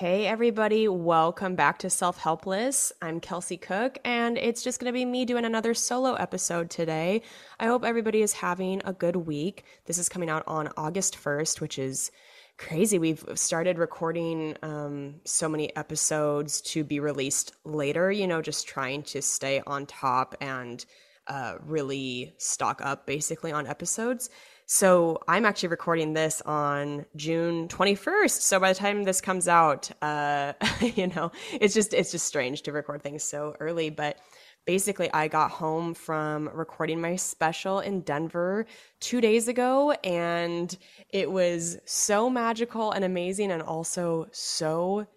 Hey, everybody, welcome back to Self Helpless. I'm Kelsey Cook, and it's just going to be me doing another solo episode today. I hope everybody is having a good week. This is coming out on August 1st, which is crazy. We've started recording um, so many episodes to be released later, you know, just trying to stay on top and uh, really stock up basically on episodes. So I'm actually recording this on June 21st. So by the time this comes out, uh, you know, it's just it's just strange to record things so early. But basically, I got home from recording my special in Denver two days ago, and it was so magical and amazing, and also so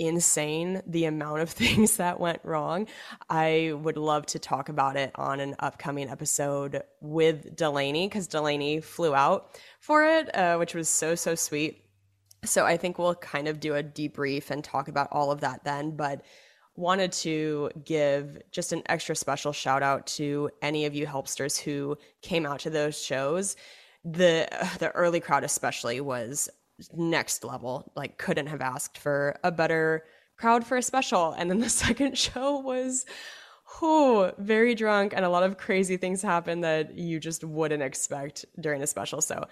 insane the amount of things that went wrong. I would love to talk about it on an upcoming episode with Delanie because Delanie flew out for it, uh, which was so, so sweet. So I think we'll kind of do a debrief and talk about all of that then. But wanted to give just an extra special shout out to any of you helpsters who came out to those shows. The the early crowd especially was next level. Like couldn't have asked for a better crowd for a special. And then the second show was oh, very drunk and a lot of crazy things happened that you just wouldn't expect during a special. So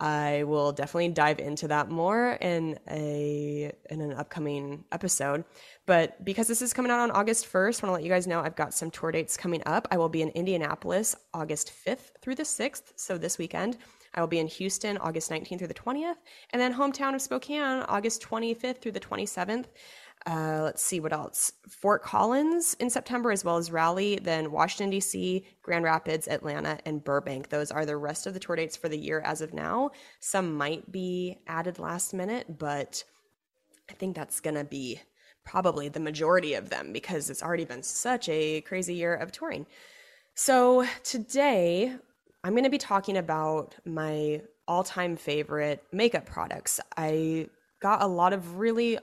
I will definitely dive into that more in a in an upcoming episode. But because this is coming out on August 1st, I want to let you guys know I've got some tour dates coming up. I will be in Indianapolis August 5th through the 6th, so this weekend. I will be in Houston August 19th through the 20th, and then hometown of Spokane August 25th through the 27th. Uh, let's see what else. Fort Collins in September, as well as Raleigh, then Washington, D.C., Grand Rapids, Atlanta, and Burbank. Those are the rest of the tour dates for the year as of now. Some might be added last minute, but I think that's going to be probably the majority of them because it's already been such a crazy year of touring. So today, I'm going to be talking about my all time favorite makeup products. I got a lot of really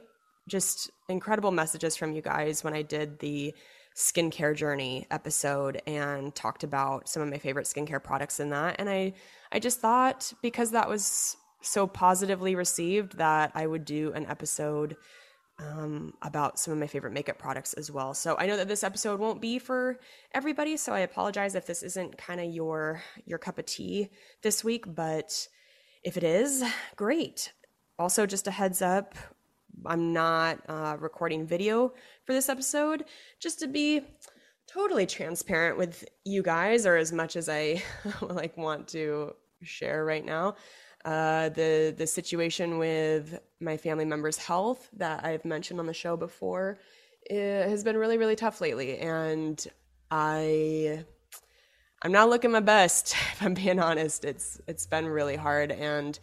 just incredible messages from you guys when I did the skincare journey episode and talked about some of my favorite skincare products in that. And I, I just thought because that was so positively received that I would do an episode um, about some of my favorite makeup products as well. So I know that this episode won't be for everybody, so I apologize if this isn't kind of your your cup of tea this week. But if it is, great. Also, just a heads up, I'm not uh, recording video for this episode, just to be totally transparent with you guys, or as much as I like want to share right now. Uh, the the situation with my family members' health that I've mentioned on the show before has been really really tough lately, and I I'm not looking my best. If I'm being honest, it's it's been really hard, and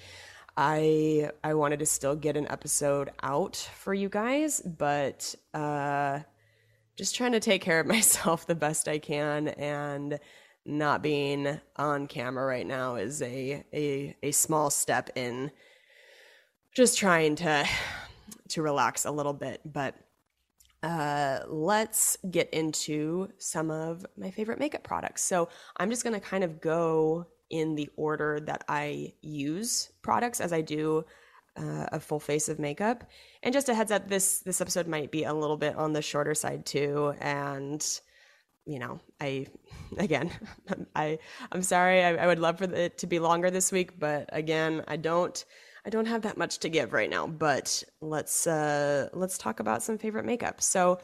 I I wanted to still get an episode out for you guys, but uh, just trying to take care of myself the best I can, and not being on camera right now is a a a small step in just trying to to relax a little bit, but uh, let's get into some of my favorite makeup products. So I'm just going to kind of go in the order that I use products as I do uh, a full face of makeup. And just a heads up, this this episode might be a little bit on the shorter side too, and you know, I again, I I'm sorry. I, I would love for it to be longer this week, but again, I don't. I don't have that much to give right now, but let's uh, let's talk about some favorite makeup. So,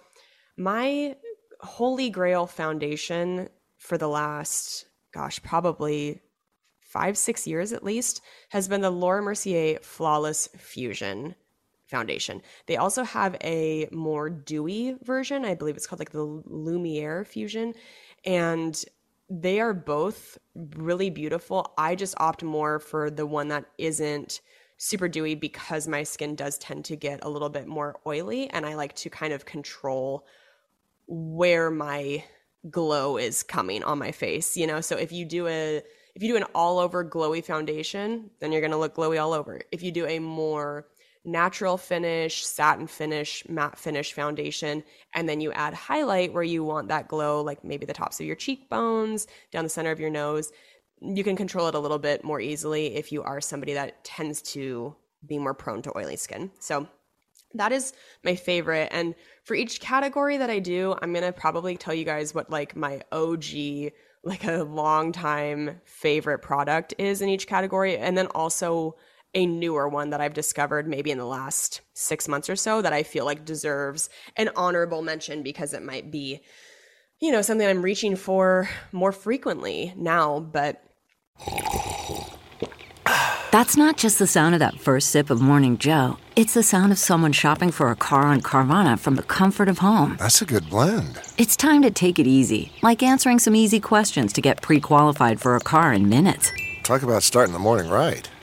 my holy grail foundation for the last, gosh, probably five six years at least has been the Laura Mercier Flawless Fusion foundation. They also have a more dewy version. I believe it's called like the Lumiere Fusion, and they are both really beautiful. I just opt more for the one that isn't super dewy because my skin does tend to get a little bit more oily and I like to kind of control where my glow is coming on my face, you know? So if you do a if you do an all over glowy foundation, then you're going to look glowy all over. If you do a more natural finish, satin finish, matte finish foundation, and then you add highlight where you want that glow, like maybe the tops of your cheekbones, down the center of your nose, you can control it a little bit more easily if you are somebody that tends to be more prone to oily skin. So that is my favorite. And for each category that I do, I'm going to probably tell you guys what like my OG, like a long time favorite product is in each category. And then also a newer one that I've discovered maybe in the last six months or so that I feel like deserves an honorable mention because it might be, you know, something I'm reaching for more frequently now. But That's not just the sound of that first sip of Morning Joe. It's the sound of someone shopping for a car on Carvana from the comfort of home. That's a good blend. It's time to take it easy, like answering some easy questions to get pre qualified for a car in minutes. Talk about starting the morning right.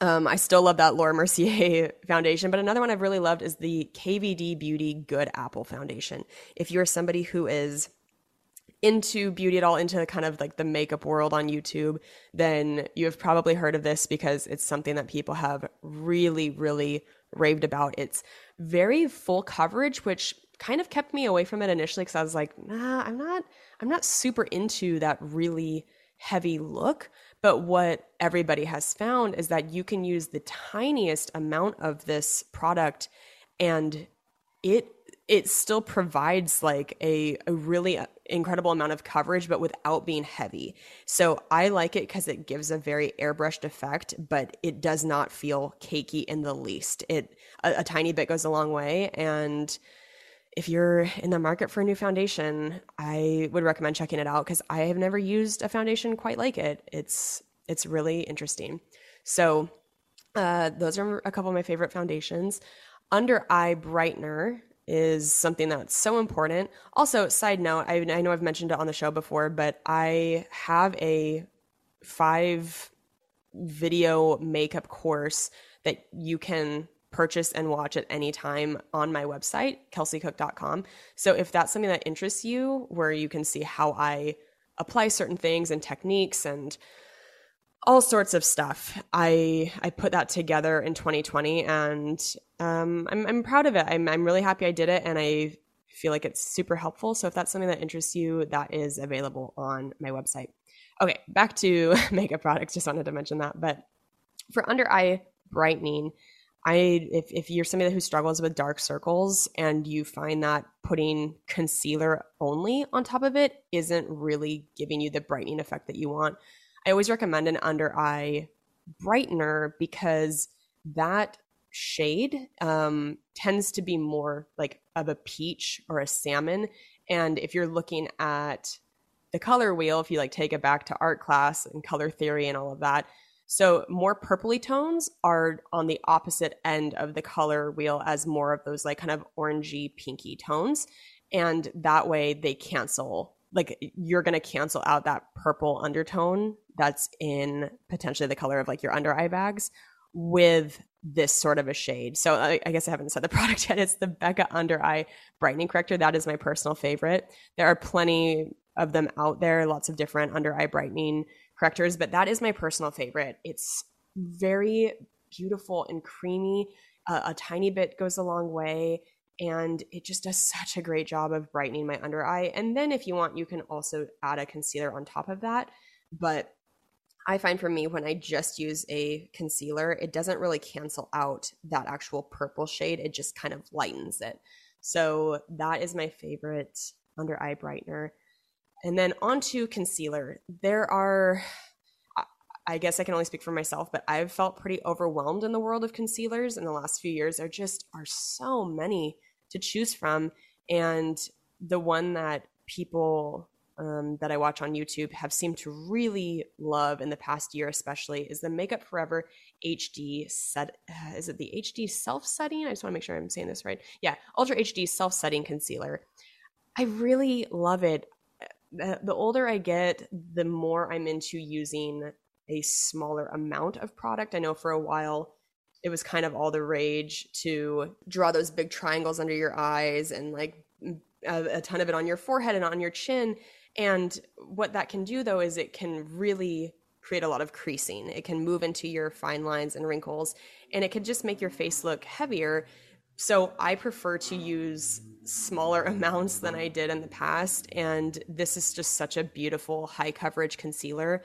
Um, I still love that Laura Mercier foundation, but another one I've really loved is the KVD Beauty Good Apple Foundation. If you're somebody who is into beauty at all, into kind of like the makeup world on YouTube, then you have probably heard of this because it's something that people have really, really raved about. It's very full coverage, which kind of kept me away from it initially because I was like, nah, I'm not, I'm not super into that really heavy look. But what everybody has found is that you can use the tiniest amount of this product and it it still provides like a, a really uh, incredible amount of coverage but without being heavy. So i like it because it gives a very airbrushed effect but it does not feel cakey in the least. It a, a tiny bit goes a long way and if you're in the market for a new foundation, I would recommend checking it out because I have never used a foundation quite like it. It's it's really interesting. So uh, those are a couple of my favorite foundations. Under eye brightener is something that's so important. Also, side note, I, I know I've mentioned it on the show before, but I have a five video makeup course that you can purchase and watch at any time on my website, kelseycook.com. So if that's something that interests you, where you can see how I apply certain things and techniques and all sorts of stuff. I I put that together in 2020, and um, I'm I'm proud of it. I'm I'm really happy I did it, and I feel like it's super helpful. So if that's something that interests you, that is available on my website. Okay, back to makeup products. Just wanted to mention that, but for under eye brightening, I if if you're somebody who struggles with dark circles and you find that putting concealer only on top of it isn't really giving you the brightening effect that you want, I always recommend an under eye brightener because that shade um, tends to be more like of a peach or a salmon. And if you're looking at the color wheel, if you like take it back to art class and color theory and all of that, so more purpley tones are on the opposite end of the color wheel as more of those like kind of orangey pinky tones. And that way they cancel, like you're going to cancel out that purple undertone that's in potentially the color of like your under eye bags with this sort of a shade. So I, I, guess I haven't said the product yet. It's the Becca Under Eye Brightening Corrector. That is my personal favorite. There are plenty of them out there, lots of different under eye brightening correctors, but that is my personal favorite. It's very beautiful and creamy. Uh, a tiny bit goes a long way. And it just does such a great job of brightening my under eye. And then, if you want, you can also add a concealer on top of that. But I find for me, when I just use a concealer, it doesn't really cancel out that actual purple shade. It just kind of lightens it. So that is my favorite under eye brightener. And then onto concealer. There are, I guess I can only speak for myself, but I've felt pretty overwhelmed in the world of concealers in the last few years. There just are so many to choose from. And the one that people um, that I watch on YouTube have seemed to really love in the past year, especially, is the Makeup Forever HD set. Uh, is it the HD self setting? I just want to make sure I'm saying this right. Yeah, Ultra HD self setting concealer. I really love it. The, older I get, the more I'm into using a smaller amount of product. I know for a while it was kind of all the rage to draw those big triangles under your eyes and like a, a ton of it on your forehead and on your chin and what that can do though is it can really create a lot of creasing. It can move into your fine lines and wrinkles and it can just make your face look heavier. So I prefer to use smaller amounts than I did in the past and this is just such a beautiful high coverage concealer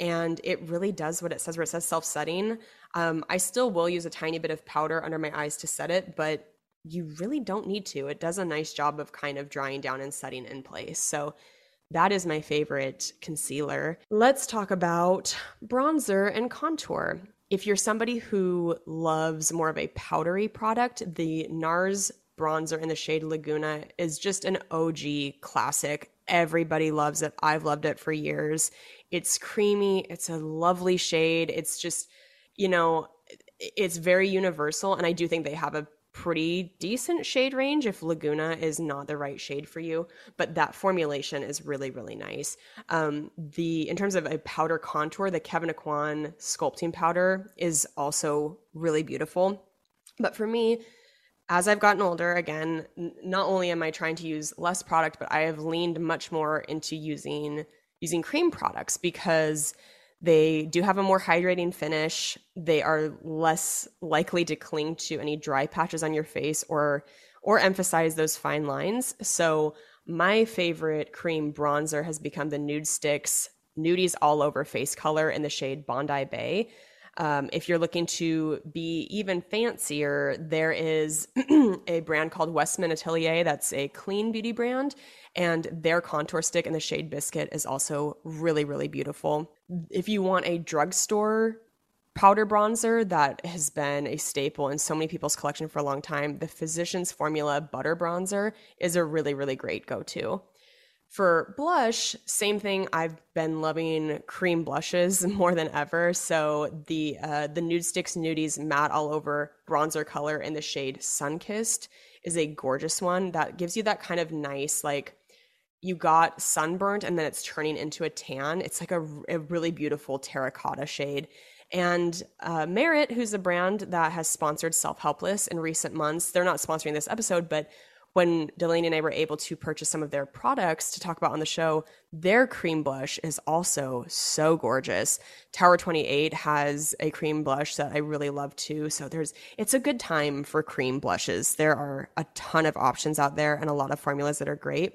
and it really does what it says where it says self-setting. Um, I still will use a tiny bit of powder under my eyes to set it, but you really don't need to. It does a nice job of kind of drying down and setting in place. So that is my favorite concealer. Let's talk about bronzer and contour. If you're somebody who loves more of a powdery product, the NARS bronzer in the shade Laguna is just an OG classic. Everybody loves it. I've loved it for years. It's creamy, it's a lovely shade. It's just, you know, it's very universal. And I do think they have a pretty decent shade range if Laguna is not the right shade for you, but that formulation is really really nice. Um, the in terms of a powder contour, the Kevyn Aucoin sculpting powder is also really beautiful. But for me, as I've gotten older, again, not only am I trying to use less product, but I have leaned much more into using using cream products because they do have a more hydrating finish. They are less likely to cling to any dry patches on your face or or emphasize those fine lines. So my favorite cream bronzer has become the Nudestix Nudies All Over Face Color in the shade Bondi Bay. Um, if you're looking to be even fancier, there is a brand called Westman Atelier that's a clean beauty brand, and their contour stick in the shade Biscuit is also really, really beautiful. If you want a drugstore powder bronzer that has been a staple in so many people's collection for a long time, the Physicians Formula Butter Bronzer is a really, really great go to. For blush, same thing. I've been loving cream blushes more than ever. So the uh, the Nudestix Nudies matte all over bronzer color in the shade Sunkissed is a gorgeous one that gives you that kind of nice like you got sunburnt and then it's turning into a tan. It's like a, a really beautiful terracotta shade. And uh, Merit, who's a brand that has sponsored Self Helpless in recent months, they're not sponsoring this episode, but when Delanie and I were able to purchase some of their products to talk about on the show, their cream blush is also so gorgeous. Tower 28 has a cream blush that I really love too. So there's it's a good time for cream blushes. There are a ton of options out there and a lot of formulas that are great.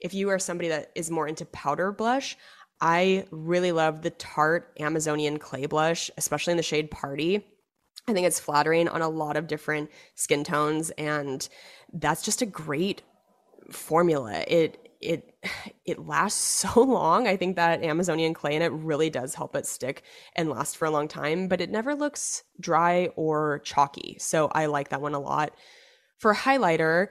If you are somebody that is more into powder blush, I really love the Tarte Amazonian clay blush, especially in the shade Party. I think it's flattering on a lot of different skin tones and that's just a great formula. It it it lasts so long. I think that Amazonian clay in it really does help it stick and last for a long time, but it never looks dry or chalky. So I like that one a lot. For highlighter,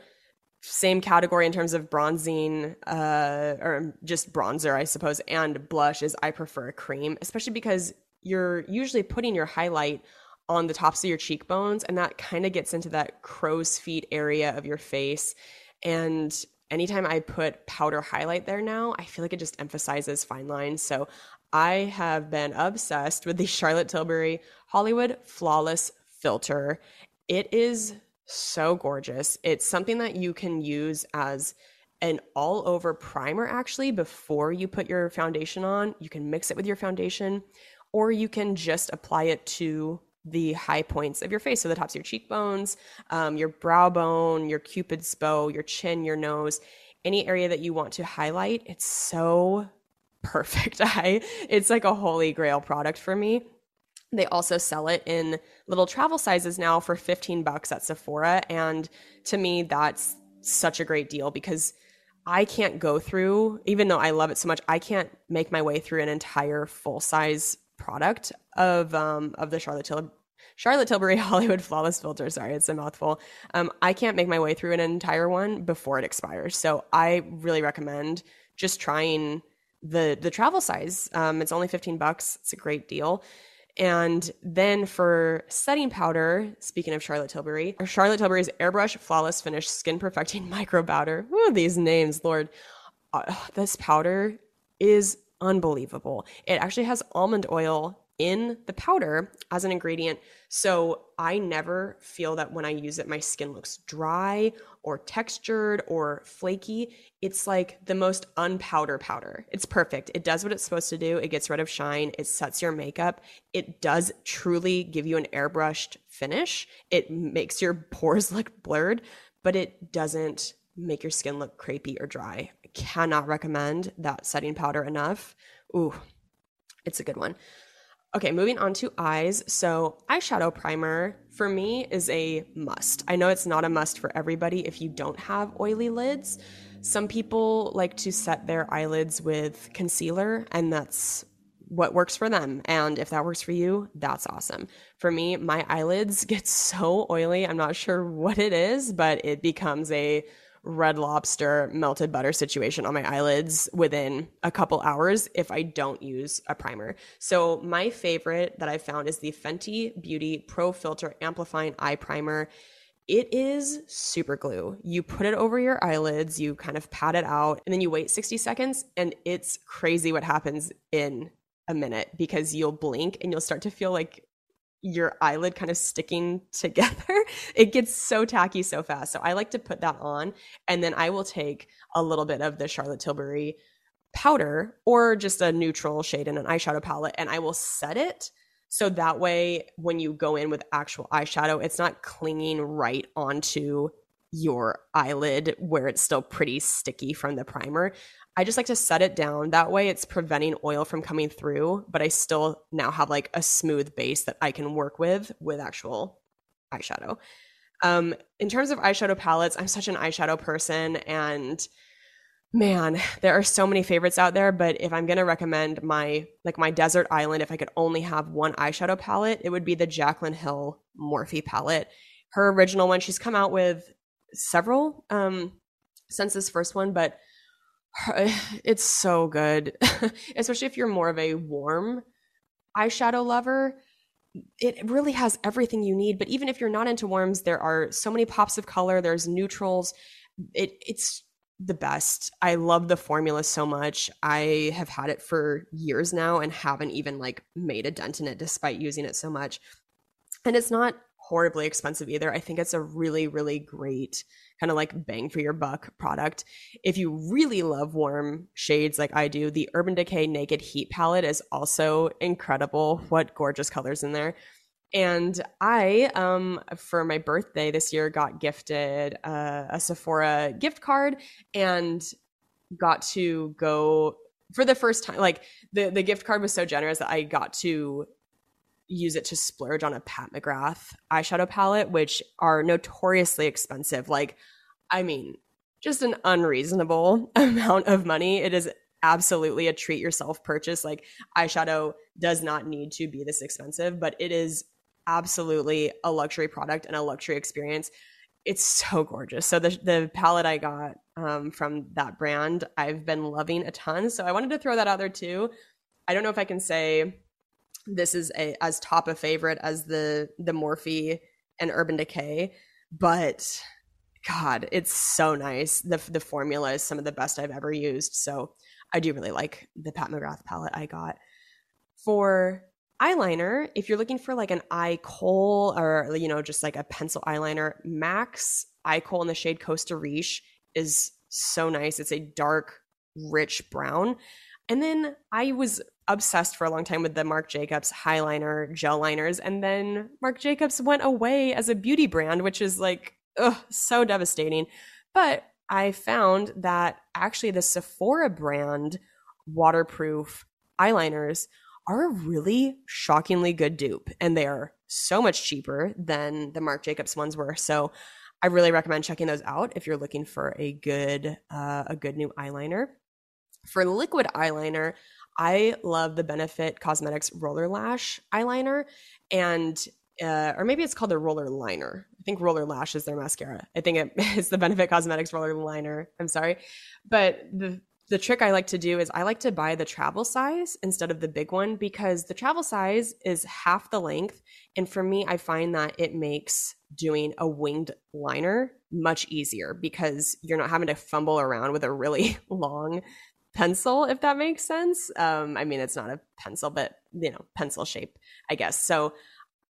same category in terms of bronzing uh, or just bronzer i suppose and blush is i prefer a cream especially because you're usually putting your highlight on the tops of your cheekbones and that kind of gets into that crow's feet area of your face. And anytime i put powder highlight there now i feel like it just emphasizes fine lines. So i have been obsessed with the charlotte tilbury hollywood flawless filter. It is so gorgeous. It's something that you can use as an all over primer actually before you put your foundation on. You can mix it with your foundation or you can just apply it to the high points of your face. So the tops of your cheekbones, um, your brow bone, your cupid's bow, your chin, your nose, any area that you want to highlight. It's so perfect. I, it's like a holy grail product for me. They also sell it in little travel sizes now for 15 bucks at Sephora. And to me, that's such a great deal because I can't go through, even though I love it so much, I can't make my way through an entire full size product of um, of the Charlotte Tilbury. Charlotte Tilbury Hollywood Flawless Filter. Sorry, it's a mouthful. Um, I can't make my way through an entire one before it expires. So I really recommend just trying the the travel size. Um, it's only 15 bucks. It's a great deal. And then for setting powder, speaking of Charlotte Tilbury, Charlotte Tilbury's Airbrush Flawless Finish Skin Perfecting Micro Powder. Ooh, these names, Lord. Uh, this powder is unbelievable. It actually has almond oil in the powder as an ingredient. So I never feel that when I use it, my skin looks dry or textured or flaky. It's like the most unpowder powder. It's perfect. It does what it's supposed to do. It gets rid of shine. It sets your makeup. It does truly give you an airbrushed finish. It makes your pores look blurred, but it doesn't make your skin look crepey or dry. I cannot recommend that setting powder enough. Ooh, it's a good one. Okay, moving on to eyes. So, eyeshadow primer for me is a must. I know it's not a must for everybody if you don't have oily lids. Some people like to set their eyelids with concealer, and that's what works for them. And if that works for you, that's awesome. For me, my eyelids get so oily. I'm not sure what it is, but it becomes a red lobster melted butter situation on my eyelids within a couple hours if I don't use a primer. So my favorite that I found is the Fenty Beauty Pro Filter Amplifying Eye Primer. It is super glue. You put it over your eyelids, you kind of pat it out, and then you wait 60 seconds, and it's crazy what happens in a minute because you'll blink and you'll start to feel like your eyelid kind of sticking together. It gets so tacky so fast. So I like to put that on and then I will take a little bit of the Charlotte Tilbury powder or just a neutral shade in an eyeshadow palette and I will set it so that way when you go in with actual eyeshadow it's not clinging right onto your eyelid where it's still pretty sticky from the primer. I just like to set it down. That way it's preventing oil from coming through, but I still now have like a smooth base that I can work with with actual eyeshadow. Um, in terms of eyeshadow palettes, I'm such an eyeshadow person and man, there are so many favorites out there, but if I'm going to recommend my like my desert island if I could only have one eyeshadow palette, it would be the Jaclyn Hill Morphe palette. Her original one, she's come out with several um since this first one, but it's so good. Especially if you're more of a warm eyeshadow lover it really has everything you need. But even if you're not into warms, there are so many pops of color. There's neutrals. It it's the best. I love the formula so much. I have had it for years now and haven't even like made a dent in it despite using it so much. And it's not horribly expensive either. I think it's a really, really great kind of like bang for your buck product. If you really love warm shades like I do, the Urban Decay Naked Heat palette is also incredible. What gorgeous colors in there. And I, um, for my birthday this year, got gifted uh, a Sephora gift card and got to go for the first time. Like the the gift card was so generous that I got to use it to splurge on a Pat McGrath eyeshadow palette, which are notoriously expensive. Like, I mean, just an unreasonable amount of money. It is absolutely a treat yourself purchase. Like, eyeshadow does not need to be this expensive, but it is absolutely a luxury product and a luxury experience. It's so gorgeous. So the the palette I got um, from that brand, I've been loving a ton. So I wanted to throw that out there too. I don't know if I can say this is a as top a favorite as the the Morphe and Urban Decay, but God, it's so nice. The the formula is some of the best I've ever used. So I do really like the Pat McGrath palette I got. For eyeliner, if you're looking for like an eye kohl or you know just like a pencil eyeliner, Max eye kohl in the shade Costa Riche is so nice. It's a dark, rich brown. And then I was obsessed for a long time with the Marc Jacobs highliner gel liners. And then Marc Jacobs went away as a beauty brand, which is like, ugh, so devastating. But I found that actually the Sephora brand waterproof eyeliners are a really shockingly good dupe. And they are so much cheaper than the Marc Jacobs ones were. So I really recommend checking those out if you're looking for a good uh, a good new eyeliner. For liquid eyeliner, I love the Benefit Cosmetics Roller Lash eyeliner, and uh, or maybe it's called the Roller Liner. I think Roller Lash is their mascara. I think it is the Benefit Cosmetics Roller Liner. I'm sorry, but the the trick I like to do is I like to buy the travel size instead of the big one because the travel size is half the length, and for me, I find that it makes doing a winged liner much easier because you're not having to fumble around with a really long pencil if that makes sense. Um i mean it's not a pencil but you know pencil shape i guess. So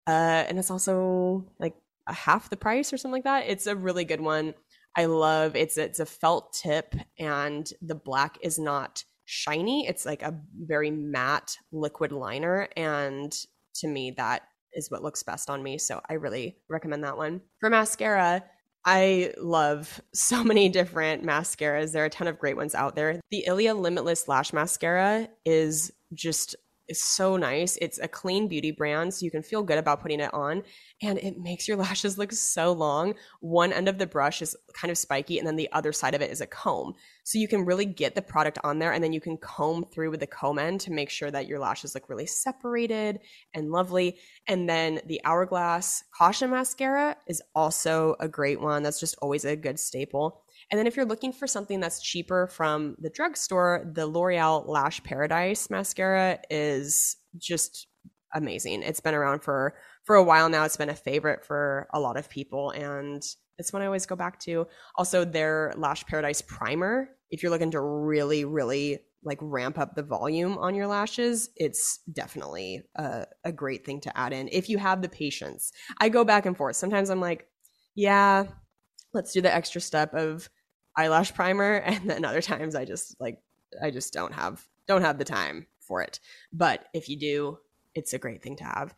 uh and it's also like a half the price or something like that. It's a really good one. I love it's it's a felt tip and the black is not shiny. It's like a very matte liquid liner and to me that is what looks best on me. So i really recommend that one. For mascara I love so many different mascaras. There are a ton of great ones out there. The Ilia Limitless Lash Mascara is just is so nice. It's a clean beauty brand, so you can feel good about putting it on. And it makes your lashes look so long. One end of the brush is kind of spiky, and then the other side of it is a comb. So you can really get the product on there, and then you can comb through with the comb end to make sure that your lashes look really separated and lovely. And then the Hourglass Caution Mascara is also a great one. That's just always a good staple. And then if you're looking for something that's cheaper from the drugstore, the L'Oreal Lash Paradise mascara is just amazing. It's been around for for a while now. It's been a favorite for a lot of people and it's one I always go back to. Also their Lash Paradise primer, if you're looking to really really like ramp up the volume on your lashes, it's definitely a, a great thing to add in if you have the patience. I go back and forth. Sometimes I'm like, yeah, let's do the extra step of eyelash primer and then other times i just like i just don't have don't have the time for it but if you do it's a great thing to have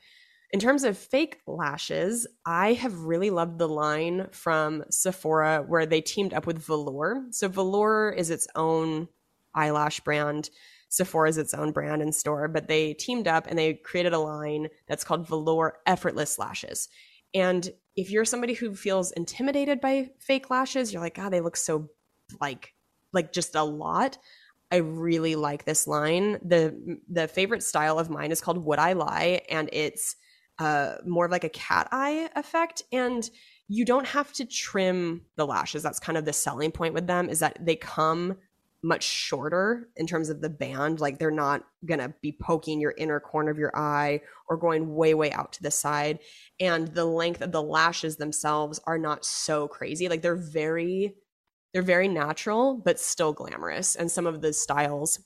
In terms of fake lashes, I have really loved the line from Sephora where they teamed up with Velour. So Velour is its own eyelash brand. Sephora is its own brand and store, but they teamed up and they created a line that's called Velour Effortless Lashes. And if you're somebody who feels intimidated by fake lashes, you're like, God, they look so like like just a lot. I really like this line. The the favorite style of mine is called Would I Lie and it's uh more of like a cat eye effect and you don't have to trim the lashes. That's kind of the selling point with them is that they come much shorter in terms of the band. Like they're not going to be poking your inner corner of your eye or going way, way out to the side. And the length of the lashes themselves are not so crazy. Like they're very, they're very natural, but still glamorous. And some of the styles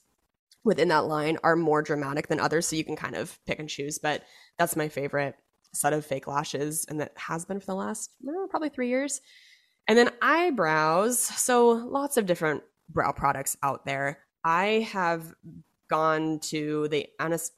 within that line are more dramatic than others. So you can kind of pick and choose. But that's my favorite set of fake lashes. And that has been for the last well, probably three years. And then eyebrows. So lots of different brow products out there. I have gone to the Anast-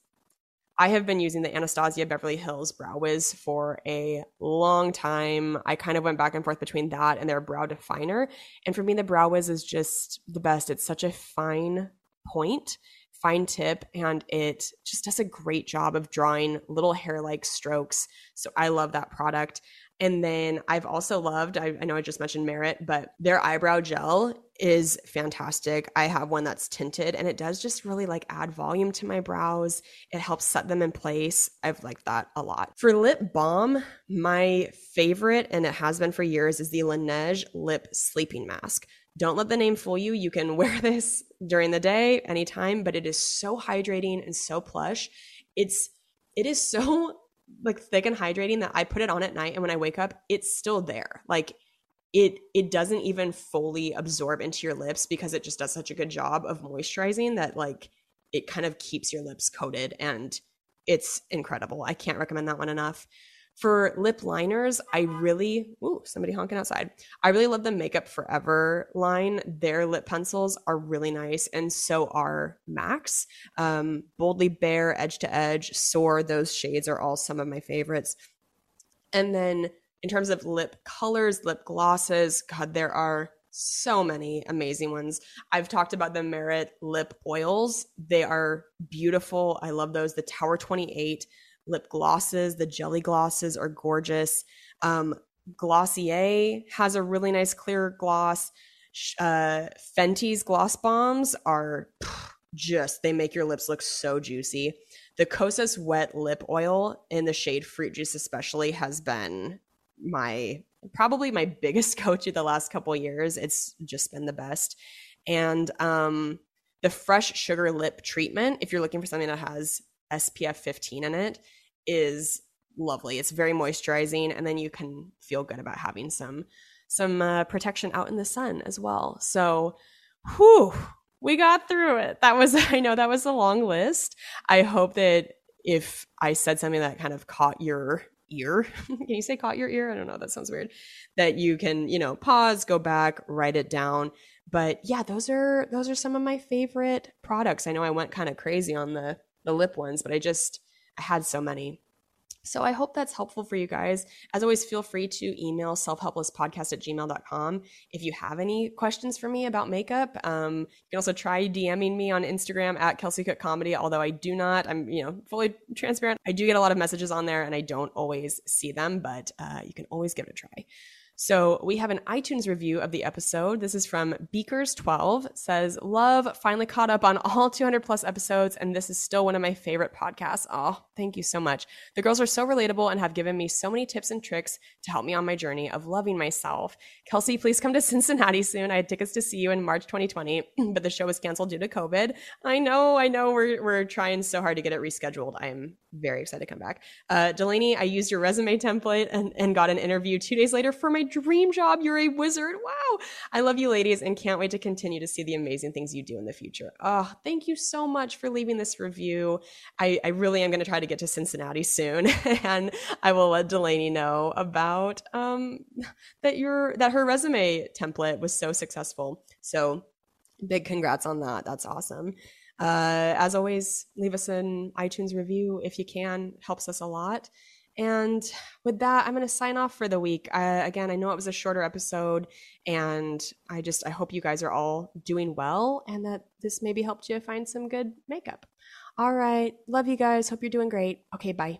I have been using the Anastasia Beverly Hills Brow Wiz for a long time. I kind of went back and forth between that and their brow definer. And for me, the Brow Wiz is just the best. It's such a fine point, fine tip, and it just does a great job of drawing little hair like strokes. So I love that product. And then I've also loved, I, I know I just mentioned Merit, but their eyebrow gel is fantastic. I have one that's tinted and it does just really like add volume to my brows. It helps set them in place. I've liked that a lot. For lip balm, my favorite, and it has been for years, is the Laneige Lip Sleeping Mask. Don't let the name fool you. You can wear this during the day, anytime, but it is so hydrating and so plush. It's it is so like thick and hydrating that I put it on at night and when I wake up, it's still there. Like it it doesn't even fully absorb into your lips because it just does such a good job of moisturizing that like it kind of keeps your lips coated and it's incredible. I can't recommend that one enough. For lip liners, I really, ooh, somebody honking outside. I really love the Makeup Forever line. Their lip pencils are really nice, and so are MAC's. Um, Boldly Bare, Edge to Edge, Soar, those shades are all some of my favorites. And then in terms of lip colors, lip glosses, God, there are so many amazing ones. I've talked about the Merit lip oils. They are beautiful. I love those. The Tower 28 lip glosses, the jelly glosses are gorgeous. Um, Glossier has a really nice clear gloss. Uh, Fenty's gloss bombs are just, they make your lips look so juicy. The Kosas wet lip oil in the shade Fruit Juice, especially, has been my probably my biggest go-to the last couple years. It's just been the best. And um, the fresh sugar lip treatment, if you're looking for something that has SPF 15 in it is lovely. It's very moisturizing, and then you can feel good about having some some uh, protection out in the sun as well. So, whew, we got through it. That was I know that was a long list. I hope that if I said something that kind of caught your ear, can you say caught your ear? I don't know. That sounds weird. That you can you know pause, go back, write it down. But yeah, those are those are some of my favorite products. I know I went kind of crazy on the the lip ones, but I just I had so many. So I hope that's helpful for you guys. As always, feel free to email selfhelplesspodcast at gmail.com if you have any questions for me about makeup. Um, you can also try DMing me on Instagram at Kelsey Cook Comedy, although I do not, I'm, you know, fully transparent. I do get a lot of messages on there and I don't always see them, but uh, you can always give it a try. So we have an iTunes review of the episode. This is from Beakers12. Says, "Love finally caught up on all 200 plus episodes, and this is still one of my favorite podcasts. Oh, thank you so much. The girls are so relatable and have given me so many tips and tricks to help me on my journey of loving myself. Kelsey, please come to Cincinnati soon. I had tickets to see you in March 2020, but the show was canceled due to COVID. I know, I know. We're we're trying so hard to get it rescheduled. I am very excited to come back. Uh, Delanie, I used your resume template and and got an interview two days later for my dream job. You're a wizard. Wow. I love you, ladies, and can't wait to continue to see the amazing things you do in the future. Oh, thank you so much for leaving this review. I, I really am going to try to get to Cincinnati soon, and I will let Delanie know about um, that your that her resume template was so successful. So big congrats on that. That's awesome. Uh, as always, leave us an iTunes review if you can. Helps us a lot. And with that, I'm going to sign off for the week. Uh, again, I know it was a shorter episode, and I just I hope you guys are all doing well, and that this maybe helped you find some good makeup. All right, love you guys. Hope you're doing great. Okay, bye.